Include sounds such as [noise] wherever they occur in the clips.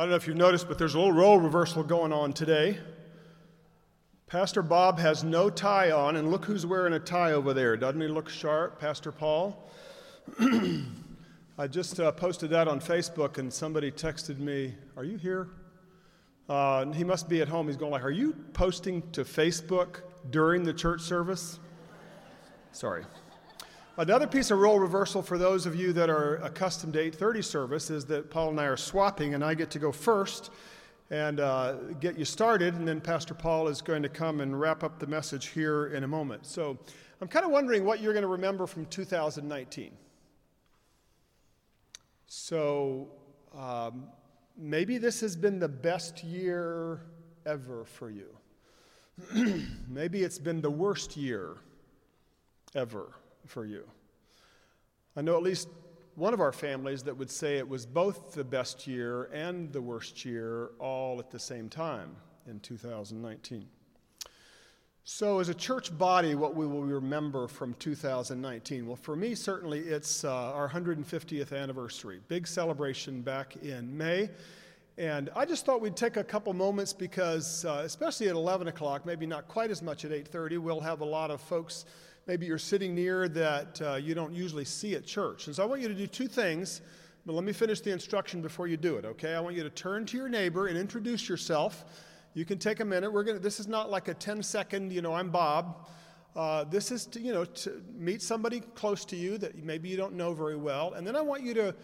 I don't know if you've noticed, but there's a little role reversal going on today. Pastor Bob has no tie on, and look who's wearing a tie over there. Doesn't he look sharp, Pastor Paul? [clears throat] I just uh, posted that on Facebook, and somebody texted me, Are you here? Uh, he must be at home. He's going like, Are you posting to Facebook during the church service? Sorry. Another piece of role reversal for those of you that are accustomed to 8:30 service is that Paul and I are swapping, and I get to go first and uh, get you started, and then Pastor Paul is going to come and wrap up the message here in a moment. So I'm kind of wondering what you're going to remember from 2019. So um, maybe this has been the best year ever for you. [clears throat] maybe it's been the worst year ever for you. I know at least one of our families that would say it was both the best year and the worst year all at the same time in 2019. So, as a church body, what we will remember from 2019? Well, for me, certainly it's uh, our 150th anniversary. Big celebration back in May. And I just thought we'd take a couple moments because, uh, especially at 11 o'clock, maybe not quite as much at 8:30, we'll have a lot of folks maybe you're sitting near that uh, you don't usually see at church. And so I want you to do two things, but let me finish the instruction before you do it, okay? I want you to turn to your neighbor and introduce yourself. You can take a minute. We're gonna, this is not like a 10 second, you know, I'm Bob. Uh, this is to, you know, to meet somebody close to you that maybe you don't know very well. And then I want you to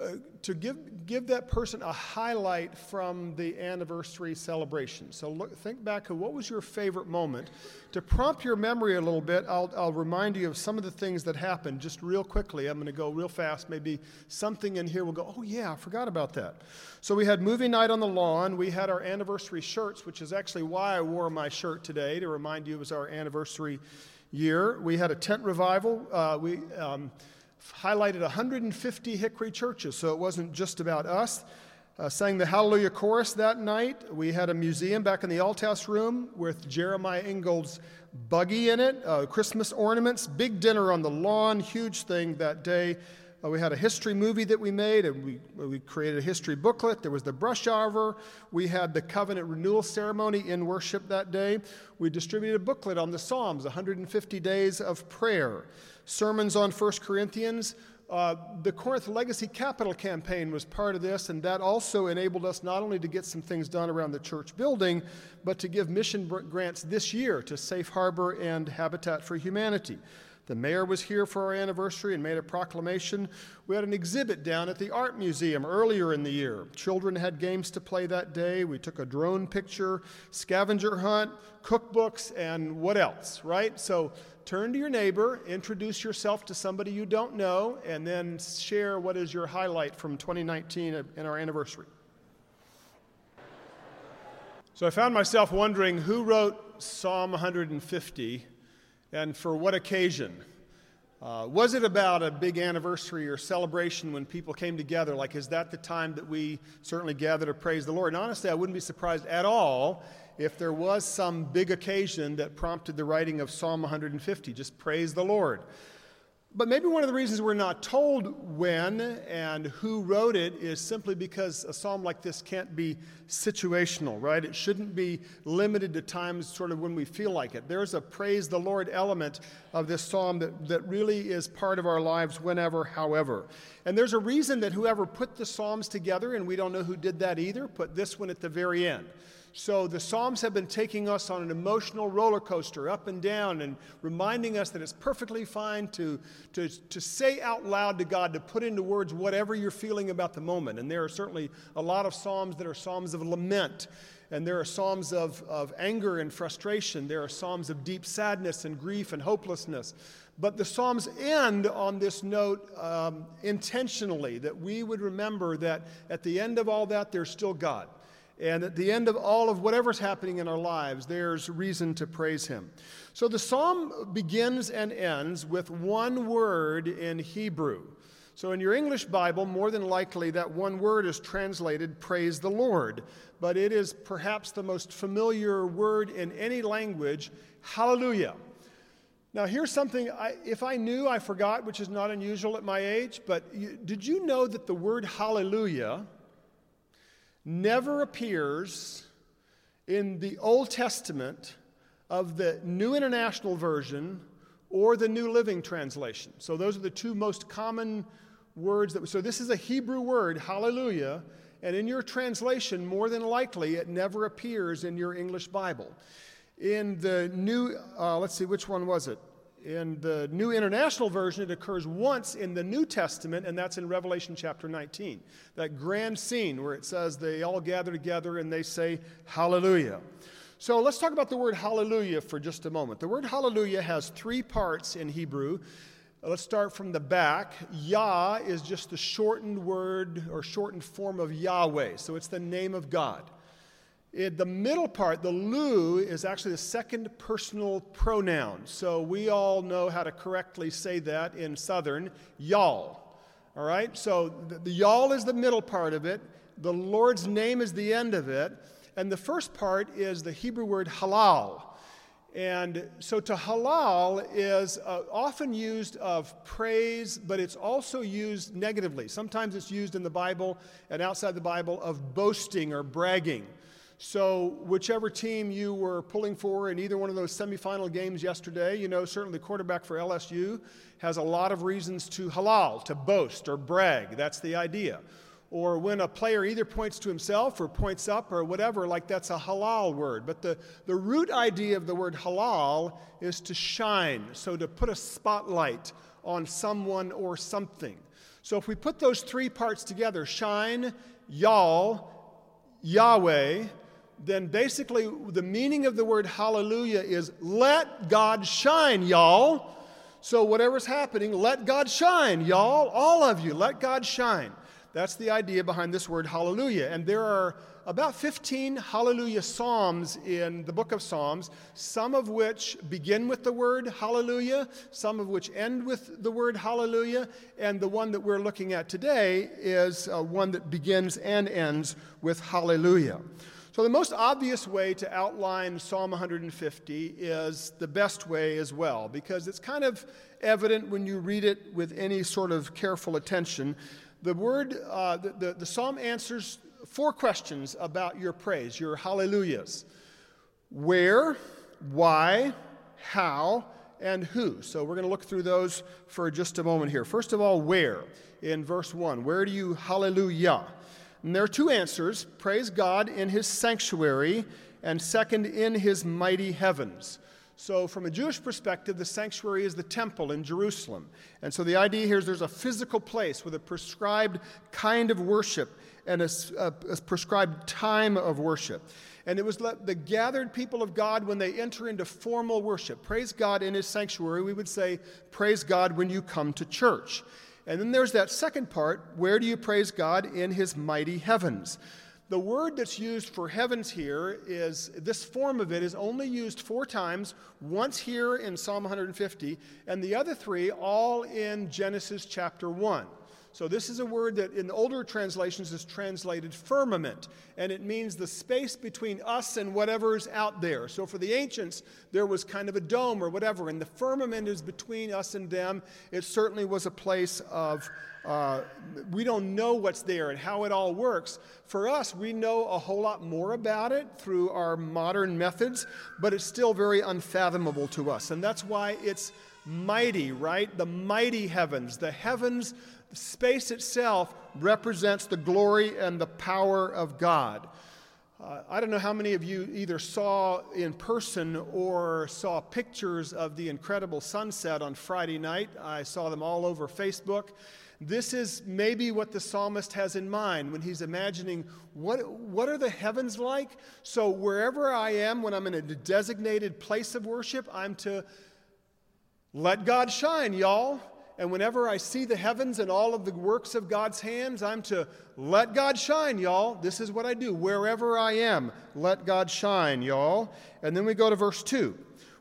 uh, to give, give that person a highlight from the anniversary celebration. So look, think back what was your favorite moment. To prompt your memory a little bit, I'll, I'll remind you of some of the things that happened just real quickly. I'm going to go real fast. Maybe something in here will go, oh, yeah, I forgot about that. So we had movie night on the lawn. We had our anniversary shirts, which is actually why I wore my shirt today to remind you it was our anniversary year. We had a tent revival. Uh, we. Um, highlighted 150 Hickory churches, so it wasn't just about us. Uh, sang the Hallelujah Chorus that night. We had a museum back in the Althouse room with Jeremiah Ingold's buggy in it, uh, Christmas ornaments, big dinner on the lawn, huge thing that day. Uh, we had a history movie that we made, and we, we created a history booklet. There was the brush over. We had the covenant renewal ceremony in worship that day. We distributed a booklet on the Psalms, 150 days of prayer sermons on 1 Corinthians. Uh, the Corinth Legacy Capital Campaign was part of this, and that also enabled us not only to get some things done around the church building, but to give mission grants this year to Safe Harbor and Habitat for Humanity. The mayor was here for our anniversary and made a proclamation. We had an exhibit down at the Art Museum earlier in the year. Children had games to play that day. We took a drone picture, scavenger hunt, cookbooks, and what else, right? So turn to your neighbor, introduce yourself to somebody you don't know, and then share what is your highlight from 2019 in our anniversary. So I found myself wondering who wrote Psalm 150 and for what occasion? Uh, was it about a big anniversary or celebration when people came together? Like, is that the time that we certainly gather to praise the Lord? And honestly, I wouldn't be surprised at all if there was some big occasion that prompted the writing of Psalm 150. Just praise the Lord. But maybe one of the reasons we're not told when and who wrote it is simply because a psalm like this can't be situational, right? It shouldn't be limited to times sort of when we feel like it. There's a praise the Lord element of this psalm that, that really is part of our lives whenever, however. And there's a reason that whoever put the psalms together, and we don't know who did that either, put this one at the very end. So the Psalms have been taking us on an emotional roller coaster up and down and reminding us that it's perfectly fine to, to, to say out loud to God, to put into words whatever you're feeling about the moment. And there are certainly a lot of Psalms that are Psalms of lament. And there are Psalms of, of anger and frustration. There are Psalms of deep sadness and grief and hopelessness. But the Psalms end on this note um, intentionally that we would remember that at the end of all that, there's still God. And at the end of all of whatever's happening in our lives, there's reason to praise Him. So the psalm begins and ends with one word in Hebrew. So in your English Bible, more than likely that one word is translated praise the Lord. But it is perhaps the most familiar word in any language hallelujah. Now, here's something I, if I knew, I forgot, which is not unusual at my age, but you, did you know that the word hallelujah never appears in the Old Testament of the New International Version or the New Living Translation. So those are the two most common words that so this is a Hebrew word, hallelujah, and in your translation more than likely it never appears in your English Bible. In the new uh, let's see which one was it? In the New International Version, it occurs once in the New Testament, and that's in Revelation chapter 19. That grand scene where it says they all gather together and they say, Hallelujah. So let's talk about the word hallelujah for just a moment. The word hallelujah has three parts in Hebrew. Let's start from the back. Yah is just the shortened word or shortened form of Yahweh, so it's the name of God. It, the middle part, the lu, is actually the second personal pronoun. So we all know how to correctly say that in Southern, y'all. All right? So the, the y'all is the middle part of it, the Lord's name is the end of it, and the first part is the Hebrew word halal. And so to halal is uh, often used of praise, but it's also used negatively. Sometimes it's used in the Bible and outside the Bible of boasting or bragging. So, whichever team you were pulling for in either one of those semifinal games yesterday, you know, certainly the quarterback for LSU has a lot of reasons to halal, to boast or brag. That's the idea. Or when a player either points to himself or points up or whatever, like that's a halal word. But the, the root idea of the word halal is to shine, so to put a spotlight on someone or something. So if we put those three parts together shine, y'all, Yahweh, then basically the meaning of the word hallelujah is let God shine, y'all. So whatever's happening, let God shine, y'all. All of you, let God shine. That's the idea behind this word hallelujah. And there are about 15 hallelujah psalms in the book of Psalms, some of which begin with the word hallelujah, some of which end with the word hallelujah, and the one that we're looking at today is uh, one that begins and ends with hallelujah. So, the most obvious way to outline Psalm 150 is the best way as well, because it's kind of evident when you read it with any sort of careful attention. The word, uh, the, the, the psalm answers four questions about your praise, your hallelujahs where, why, how, and who. So we're going to look through those for just a moment here. First of all, where? In verse 1, where do you hallelujah? And there are two answers praise God in his sanctuary, and second, in his mighty heavens. So, from a Jewish perspective, the sanctuary is the temple in Jerusalem. And so, the idea here is there's a physical place with a prescribed kind of worship and a, a, a prescribed time of worship. And it was the gathered people of God when they enter into formal worship. Praise God in his sanctuary. We would say, Praise God when you come to church. And then there's that second part where do you praise God in his mighty heavens? The word that's used for heavens here is this form of it is only used four times, once here in Psalm 150, and the other three all in Genesis chapter 1. So, this is a word that in older translations is translated firmament, and it means the space between us and whatever's out there. So, for the ancients, there was kind of a dome or whatever, and the firmament is between us and them. It certainly was a place of, uh, we don't know what's there and how it all works. For us, we know a whole lot more about it through our modern methods, but it's still very unfathomable to us. And that's why it's mighty, right? The mighty heavens, the heavens space itself represents the glory and the power of God. Uh, I don't know how many of you either saw in person or saw pictures of the incredible sunset on Friday night. I saw them all over Facebook. This is maybe what the psalmist has in mind when he's imagining what, what are the heavens like? So, wherever I am, when I'm in a designated place of worship, I'm to let God shine, y'all and whenever I see the heavens and all of the works of God's hands, I'm to let God shine, y'all. This is what I do. Wherever I am, let God shine, y'all. And then we go to verse 2,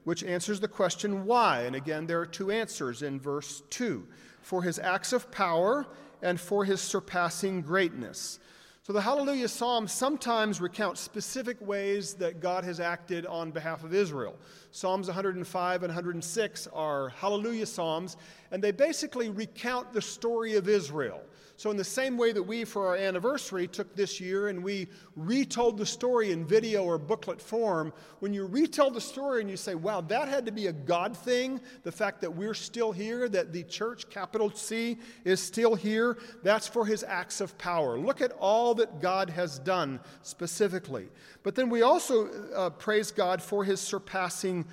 which answers the question why. And again, there are two answers in verse 2 for his acts of power and for his surpassing greatness. So the Hallelujah Psalms sometimes recount specific ways that God has acted on behalf of Israel. Psalms 105 and 106 are Hallelujah Psalms, and they basically recount the story of Israel. So, in the same way that we, for our anniversary, took this year and we retold the story in video or booklet form, when you retell the story and you say, wow, that had to be a God thing, the fact that we're still here, that the church, capital C, is still here, that's for his acts of power. Look at all that God has done specifically. But then we also uh, praise God for his surpassing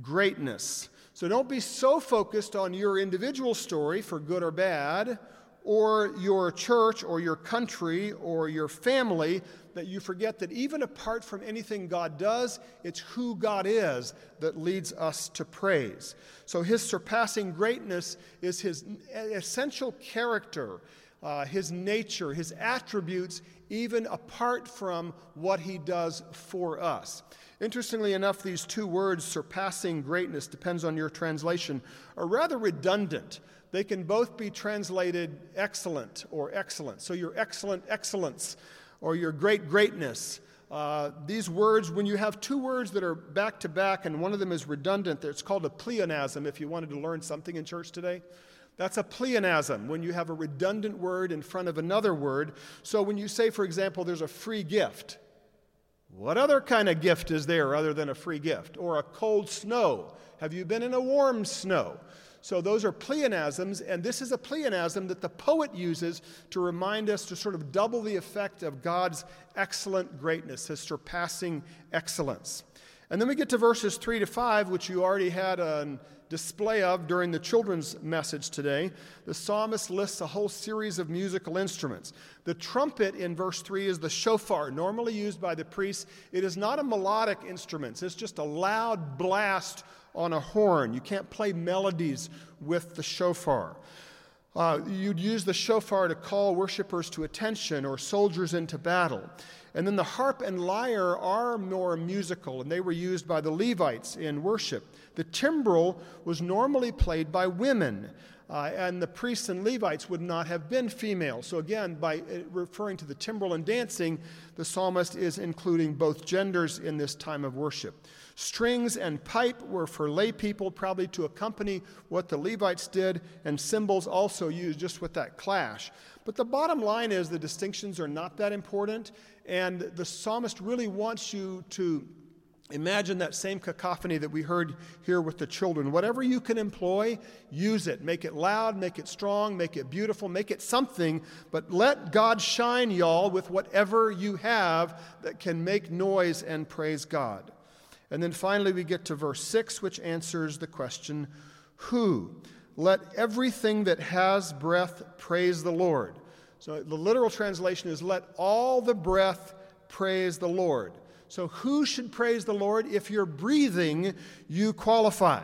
greatness. So don't be so focused on your individual story, for good or bad, or your church or your country or your family that you forget that even apart from anything God does, it's who God is that leads us to praise. So his surpassing greatness is his essential character, uh, his nature, his attributes, even apart from what he does for us. Interestingly enough, these two words, surpassing greatness, depends on your translation, are rather redundant. They can both be translated excellent or excellent. So, your excellent excellence or your great greatness. Uh, these words, when you have two words that are back to back and one of them is redundant, it's called a pleonasm if you wanted to learn something in church today. That's a pleonasm when you have a redundant word in front of another word. So when you say, for example, there's a free gift, what other kind of gift is there other than a free gift? Or a cold snow? Have you been in a warm snow? So those are pleonasms, and this is a pleonasm that the poet uses to remind us to sort of double the effect of God's excellent greatness, his surpassing excellence. And then we get to verses 3 to 5, which you already had a display of during the children's message today, the psalmist lists a whole series of musical instruments. The trumpet in verse 3 is the shofar, normally used by the priests. It is not a melodic instrument, it's just a loud blast on a horn. You can't play melodies with the shofar. Uh, you'd use the shofar to call worshipers to attention or soldiers into battle. And then the harp and lyre are more musical, and they were used by the Levites in worship. The timbrel was normally played by women, uh, and the priests and Levites would not have been female. So, again, by uh, referring to the timbrel and dancing, the psalmist is including both genders in this time of worship. Strings and pipe were for lay people, probably to accompany what the Levites did, and cymbals also used just with that clash. But the bottom line is the distinctions are not that important, and the psalmist really wants you to imagine that same cacophony that we heard here with the children. Whatever you can employ, use it. Make it loud, make it strong, make it beautiful, make it something, but let God shine, y'all, with whatever you have that can make noise and praise God. And then finally, we get to verse 6, which answers the question who? Let everything that has breath praise the Lord. So the literal translation is let all the breath praise the Lord. So, who should praise the Lord? If you're breathing, you qualify.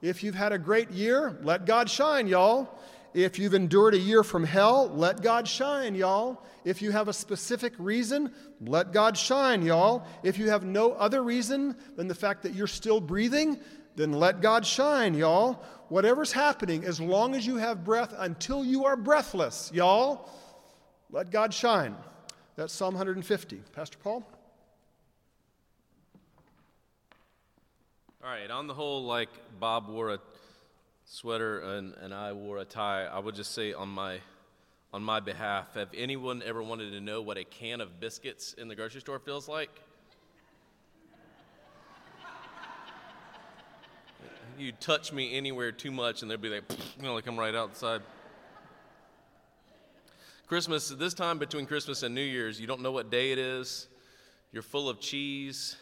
If you've had a great year, let God shine, y'all. If you've endured a year from hell, let God shine, y'all. If you have a specific reason, let God shine, y'all. If you have no other reason than the fact that you're still breathing, then let God shine, y'all. Whatever's happening, as long as you have breath until you are breathless, y'all, let God shine. That's Psalm 150. Pastor Paul? All right, on the whole, like Bob wore a sweater and, and I wore a tie, I would just say on my on my behalf, have anyone ever wanted to know what a can of biscuits in the grocery store feels like? You touch me anywhere too much and they'd be like, you know, I'm right outside. Christmas, this time between Christmas and New Year's, you don't know what day it is. You're full of cheese.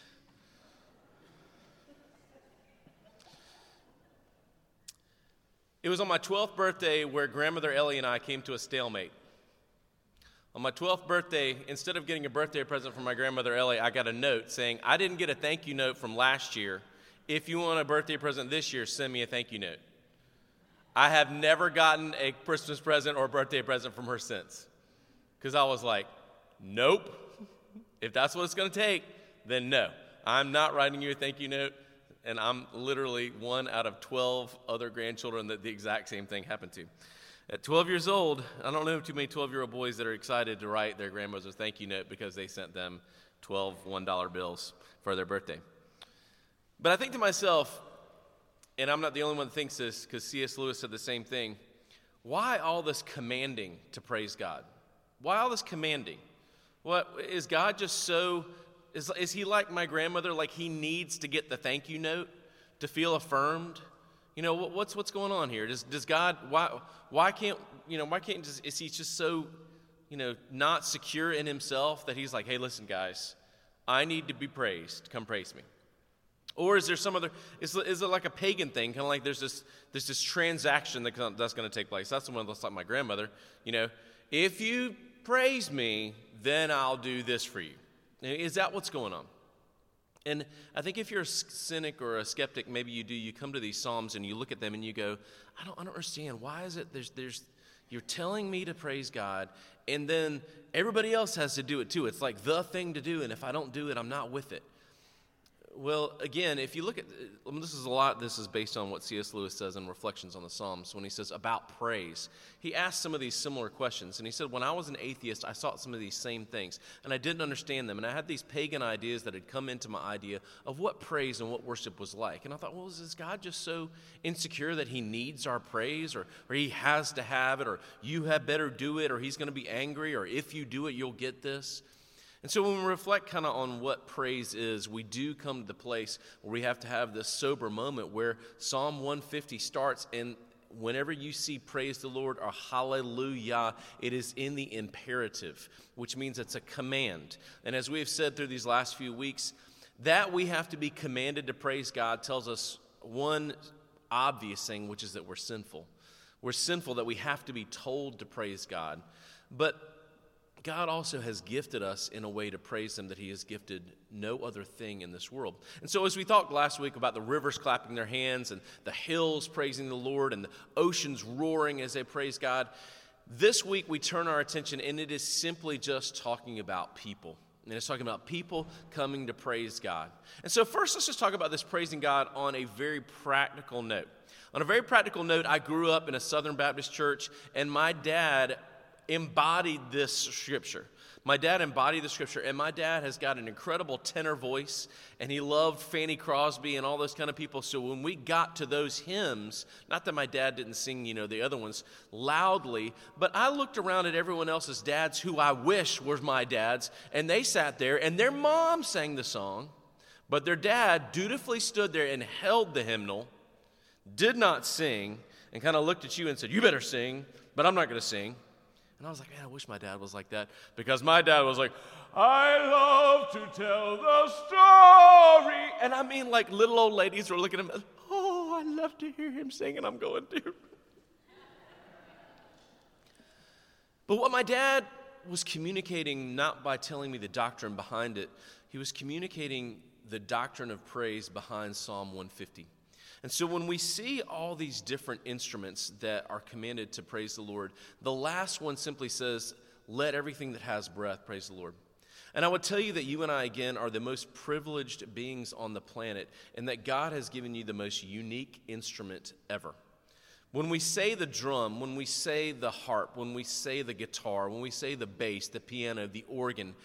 It was on my 12th birthday where grandmother Ellie and I came to a stalemate. On my 12th birthday, instead of getting a birthday present from my grandmother Ellie, I got a note saying, I didn't get a thank you note from last year. If you want a birthday present this year, send me a thank you note. I have never gotten a Christmas present or a birthday present from her since. Because I was like, nope. If that's what it's going to take, then no. I'm not writing you a thank you note and I'm literally one out of 12 other grandchildren that the exact same thing happened to. At 12 years old, I don't know too many 12 year old boys that are excited to write their grandmother's a thank you note because they sent them 12 $1 bills for their birthday. But I think to myself, and I'm not the only one that thinks this because C.S. Lewis said the same thing. Why all this commanding to praise God? Why all this commanding? What is God just so is, is he like my grandmother like he needs to get the thank you note to feel affirmed? You know, what's what's going on here? Does does God why why can't, you know, why can't just, is he just so, you know, not secure in himself that he's like, "Hey, listen guys, I need to be praised. Come praise me." Or is there some other, is, is it like a pagan thing? Kind of like there's this, there's this transaction that, that's going to take place. That's the one that's like my grandmother. You know, if you praise me, then I'll do this for you. Is that what's going on? And I think if you're a cynic or a skeptic, maybe you do, you come to these Psalms and you look at them and you go, I don't, I don't understand. Why is it there's, there's, you're telling me to praise God, and then everybody else has to do it too. It's like the thing to do, and if I don't do it, I'm not with it. Well, again, if you look at uh, this is a lot, this is based on what C.S. Lewis says in Reflections on the Psalms when he says about praise. He asked some of these similar questions, and he said, When I was an atheist, I sought some of these same things, and I didn't understand them. And I had these pagan ideas that had come into my idea of what praise and what worship was like. And I thought, Well, is God just so insecure that he needs our praise, or, or he has to have it, or you had better do it, or he's going to be angry, or if you do it, you'll get this? And so when we reflect kind of on what praise is, we do come to the place where we have to have this sober moment where Psalm 150 starts and whenever you see praise the Lord or hallelujah, it is in the imperative, which means it's a command. And as we have said through these last few weeks, that we have to be commanded to praise God tells us one obvious thing, which is that we're sinful. We're sinful that we have to be told to praise God. But God also has gifted us in a way to praise Him that He has gifted no other thing in this world. And so, as we talked last week about the rivers clapping their hands and the hills praising the Lord and the oceans roaring as they praise God, this week we turn our attention and it is simply just talking about people. And it's talking about people coming to praise God. And so, first, let's just talk about this praising God on a very practical note. On a very practical note, I grew up in a Southern Baptist church, and my dad embodied this scripture. My dad embodied the scripture, and my dad has got an incredible tenor voice, and he loved Fanny Crosby and all those kind of people. So when we got to those hymns, not that my dad didn't sing, you know, the other ones loudly, but I looked around at everyone else's dads who I wish were my dads, and they sat there, and their mom sang the song, but their dad dutifully stood there and held the hymnal, did not sing, and kind of looked at you and said, You better sing, but I'm not going to sing. And I was like, man, I wish my dad was like that. Because my dad was like, I love to tell the story. And I mean, like little old ladies were looking at me, oh, I love to hear him sing. And I'm going, dude. but what my dad was communicating, not by telling me the doctrine behind it, he was communicating the doctrine of praise behind Psalm 150. And so when we see all these different instruments that are commanded to praise the Lord, the last one simply says, Let everything that has breath praise the Lord. And I would tell you that you and I, again, are the most privileged beings on the planet, and that God has given you the most unique instrument ever. When we say the drum, when we say the harp, when we say the guitar, when we say the bass, the piano, the organ,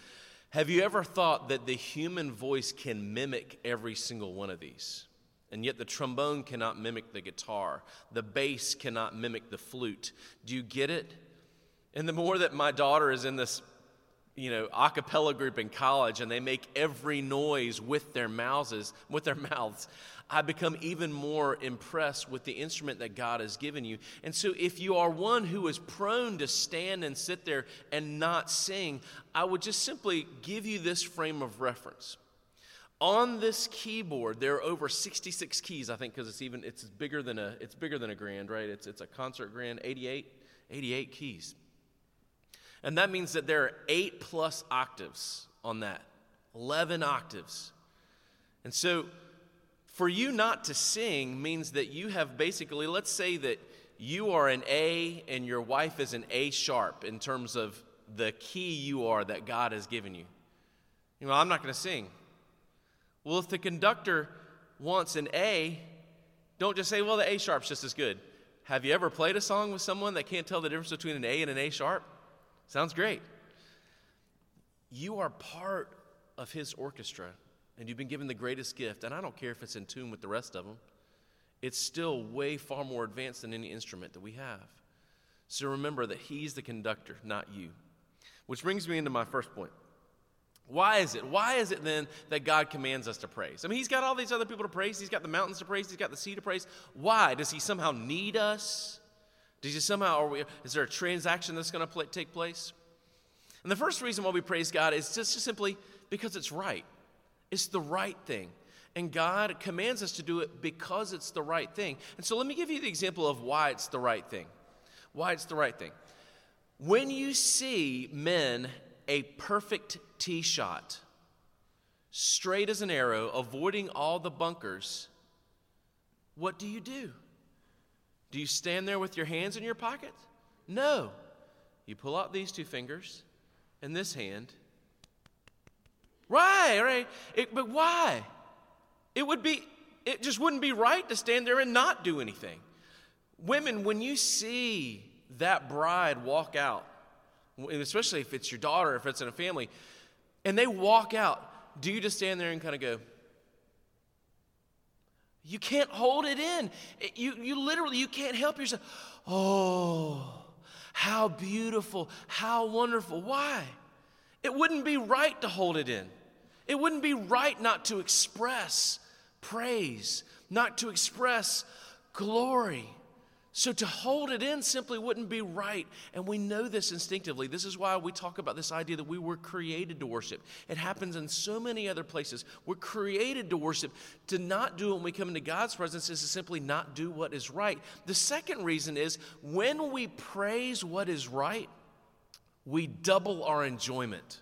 have you ever thought that the human voice can mimic every single one of these? And yet the trombone cannot mimic the guitar. The bass cannot mimic the flute. Do you get it? And the more that my daughter is in this, you know, a cappella group in college and they make every noise with their mouths, with their [laughs] mouths, I become even more impressed with the instrument that God has given you. And so if you are one who is prone to stand and sit there and not sing, I would just simply give you this frame of reference. On this keyboard, there are over 66 keys, I think, because it's even it's bigger than a it's bigger than a grand, right? It's it's a concert grand, 88, 88 keys. And that means that there are eight plus octaves on that. 11 octaves. And so for you not to sing means that you have basically, let's say that you are an A and your wife is an A sharp in terms of the key you are that God has given you. You know, I'm not going to sing. Well, if the conductor wants an A, don't just say, well, the A sharp's just as good. Have you ever played a song with someone that can't tell the difference between an A and an A sharp? Sounds great. You are part of his orchestra, and you've been given the greatest gift, and I don't care if it's in tune with the rest of them. it's still way far more advanced than any instrument that we have. So remember that He's the conductor, not you. Which brings me into my first point. Why is it? Why is it then that God commands us to praise? I mean, He's got all these other people to praise. He's got the mountains to praise. He's got the sea to praise. Why? Does He somehow need us? Does He somehow, are we, is there a transaction that's going to take place? And the first reason why we praise God is just simply because it's right. It's the right thing. And God commands us to do it because it's the right thing. And so let me give you the example of why it's the right thing. Why it's the right thing. When you see men a perfect tee shot, straight as an arrow, avoiding all the bunkers, what do you do? Do you stand there with your hands in your pocket? No. You pull out these two fingers and this hand. Right, right. It, but why? It would be, it just wouldn't be right to stand there and not do anything. Women, when you see that bride walk out, especially if it's your daughter, if it's in a family, and they walk out, do you just stand there and kind of go, you can't hold it in. You, you literally, you can't help yourself. Oh, how beautiful, how wonderful. Why? It wouldn't be right to hold it in. It wouldn't be right not to express praise, not to express glory. So to hold it in simply wouldn't be right. And we know this instinctively. This is why we talk about this idea that we were created to worship. It happens in so many other places. We're created to worship. To not do it when we come into God's presence is to simply not do what is right. The second reason is when we praise what is right, we double our enjoyment.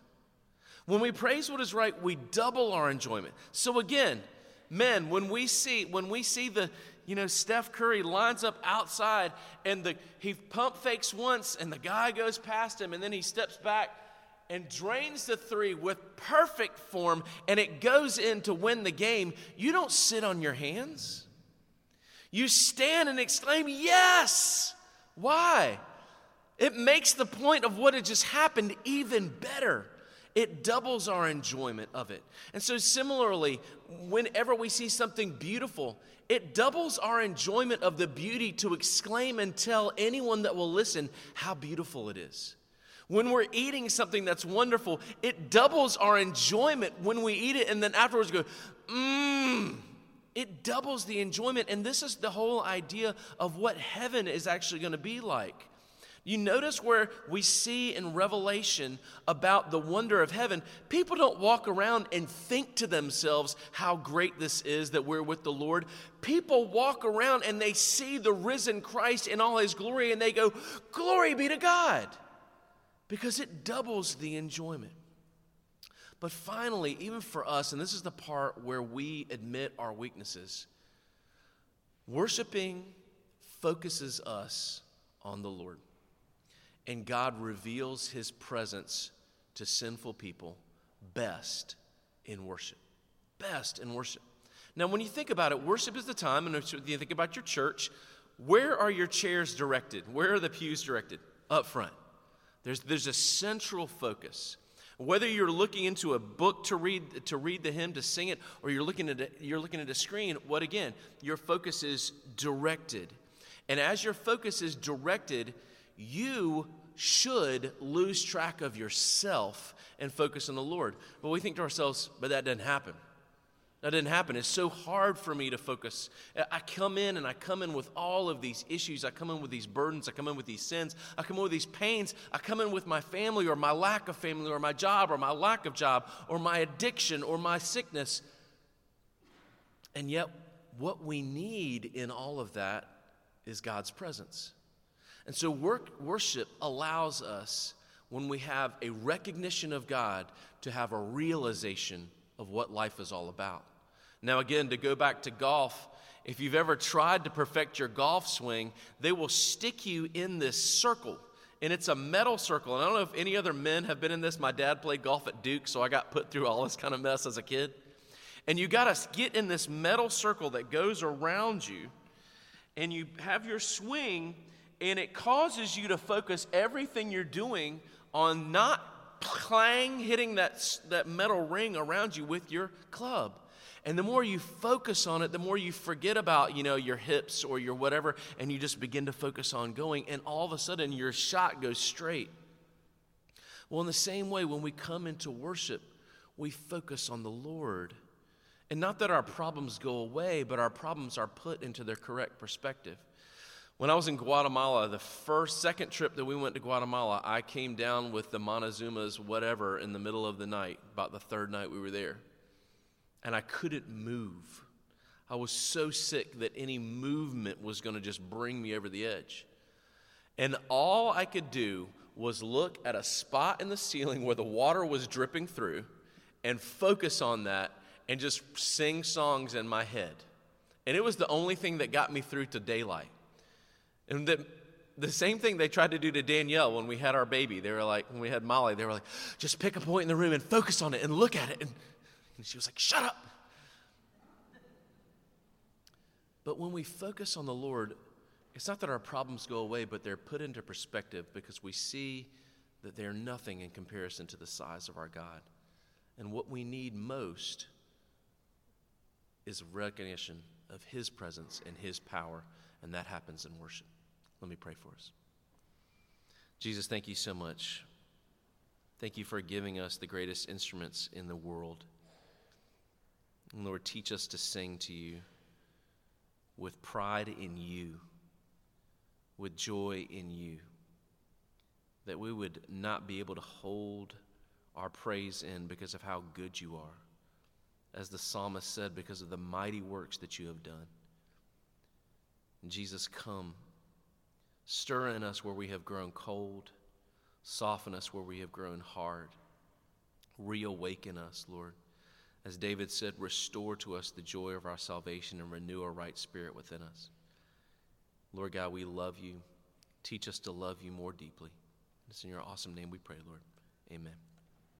When we praise what is right, we double our enjoyment. So again, men, when we see when we see the you know, Steph Curry lines up outside and the, he pump fakes once and the guy goes past him and then he steps back and drains the three with perfect form and it goes in to win the game. You don't sit on your hands. You stand and exclaim, Yes! Why? It makes the point of what had just happened even better. It doubles our enjoyment of it. And so, similarly, whenever we see something beautiful, it doubles our enjoyment of the beauty to exclaim and tell anyone that will listen how beautiful it is. When we're eating something that's wonderful, it doubles our enjoyment when we eat it and then afterwards go, mmm. It doubles the enjoyment. And this is the whole idea of what heaven is actually going to be like. You notice where we see in Revelation about the wonder of heaven, people don't walk around and think to themselves how great this is that we're with the Lord. People walk around and they see the risen Christ in all his glory and they go, Glory be to God, because it doubles the enjoyment. But finally, even for us, and this is the part where we admit our weaknesses, worshiping focuses us on the Lord and God reveals his presence to sinful people best in worship. Best in worship. Now, when you think about it, worship is the time, and you think about your church, where are your chairs directed? Where are the pews directed? Up front. There's, there's a central focus. Whether you're looking into a book to read, to read the hymn, to sing it, or you're looking, at a, you're looking at a screen, what again? Your focus is directed. And as your focus is directed, you should lose track of yourself and focus on the Lord. But we think to ourselves, but that doesn't happen. That didn't happen. It's so hard for me to focus. I come in and I come in with all of these issues. I come in with these burdens. I come in with these sins. I come in with these pains. I come in with my family or my lack of family or my job or my lack of job or my addiction or my sickness. And yet, what we need in all of that is God's presence. And so, work, worship allows us, when we have a recognition of God, to have a realization of what life is all about. Now, again, to go back to golf, if you've ever tried to perfect your golf swing, they will stick you in this circle. And it's a metal circle. And I don't know if any other men have been in this. My dad played golf at Duke, so I got put through all this kind of mess as a kid. And you got to get in this metal circle that goes around you, and you have your swing and it causes you to focus everything you're doing on not clang hitting that, that metal ring around you with your club. And the more you focus on it, the more you forget about, you know, your hips or your whatever, and you just begin to focus on going, and all of a sudden your shot goes straight. Well, in the same way, when we come into worship, we focus on the Lord. And not that our problems go away, but our problems are put into their correct perspective. When I was in Guatemala, the first, second trip that we went to Guatemala, I came down with the Montezuma's whatever in the middle of the night, about the third night we were there. And I couldn't move. I was so sick that any movement was going to just bring me over the edge. And all I could do was look at a spot in the ceiling where the water was dripping through and focus on that and just sing songs in my head. And it was the only thing that got me through to daylight. And the, the same thing they tried to do to Danielle when we had our baby. They were like, when we had Molly, they were like, just pick a point in the room and focus on it and look at it. And, and she was like, shut up. But when we focus on the Lord, it's not that our problems go away, but they're put into perspective because we see that they're nothing in comparison to the size of our God. And what we need most is recognition of His presence and His power, and that happens in worship. Let me pray for us. Jesus, thank you so much. Thank you for giving us the greatest instruments in the world. And Lord, teach us to sing to you with pride in you, with joy in you, that we would not be able to hold our praise in because of how good you are. As the psalmist said, because of the mighty works that you have done. Jesus, come. Stir in us where we have grown cold. Soften us where we have grown hard. Reawaken us, Lord. As David said, restore to us the joy of our salvation and renew a right spirit within us. Lord God, we love you. Teach us to love you more deeply. It's in your awesome name we pray, Lord. Amen.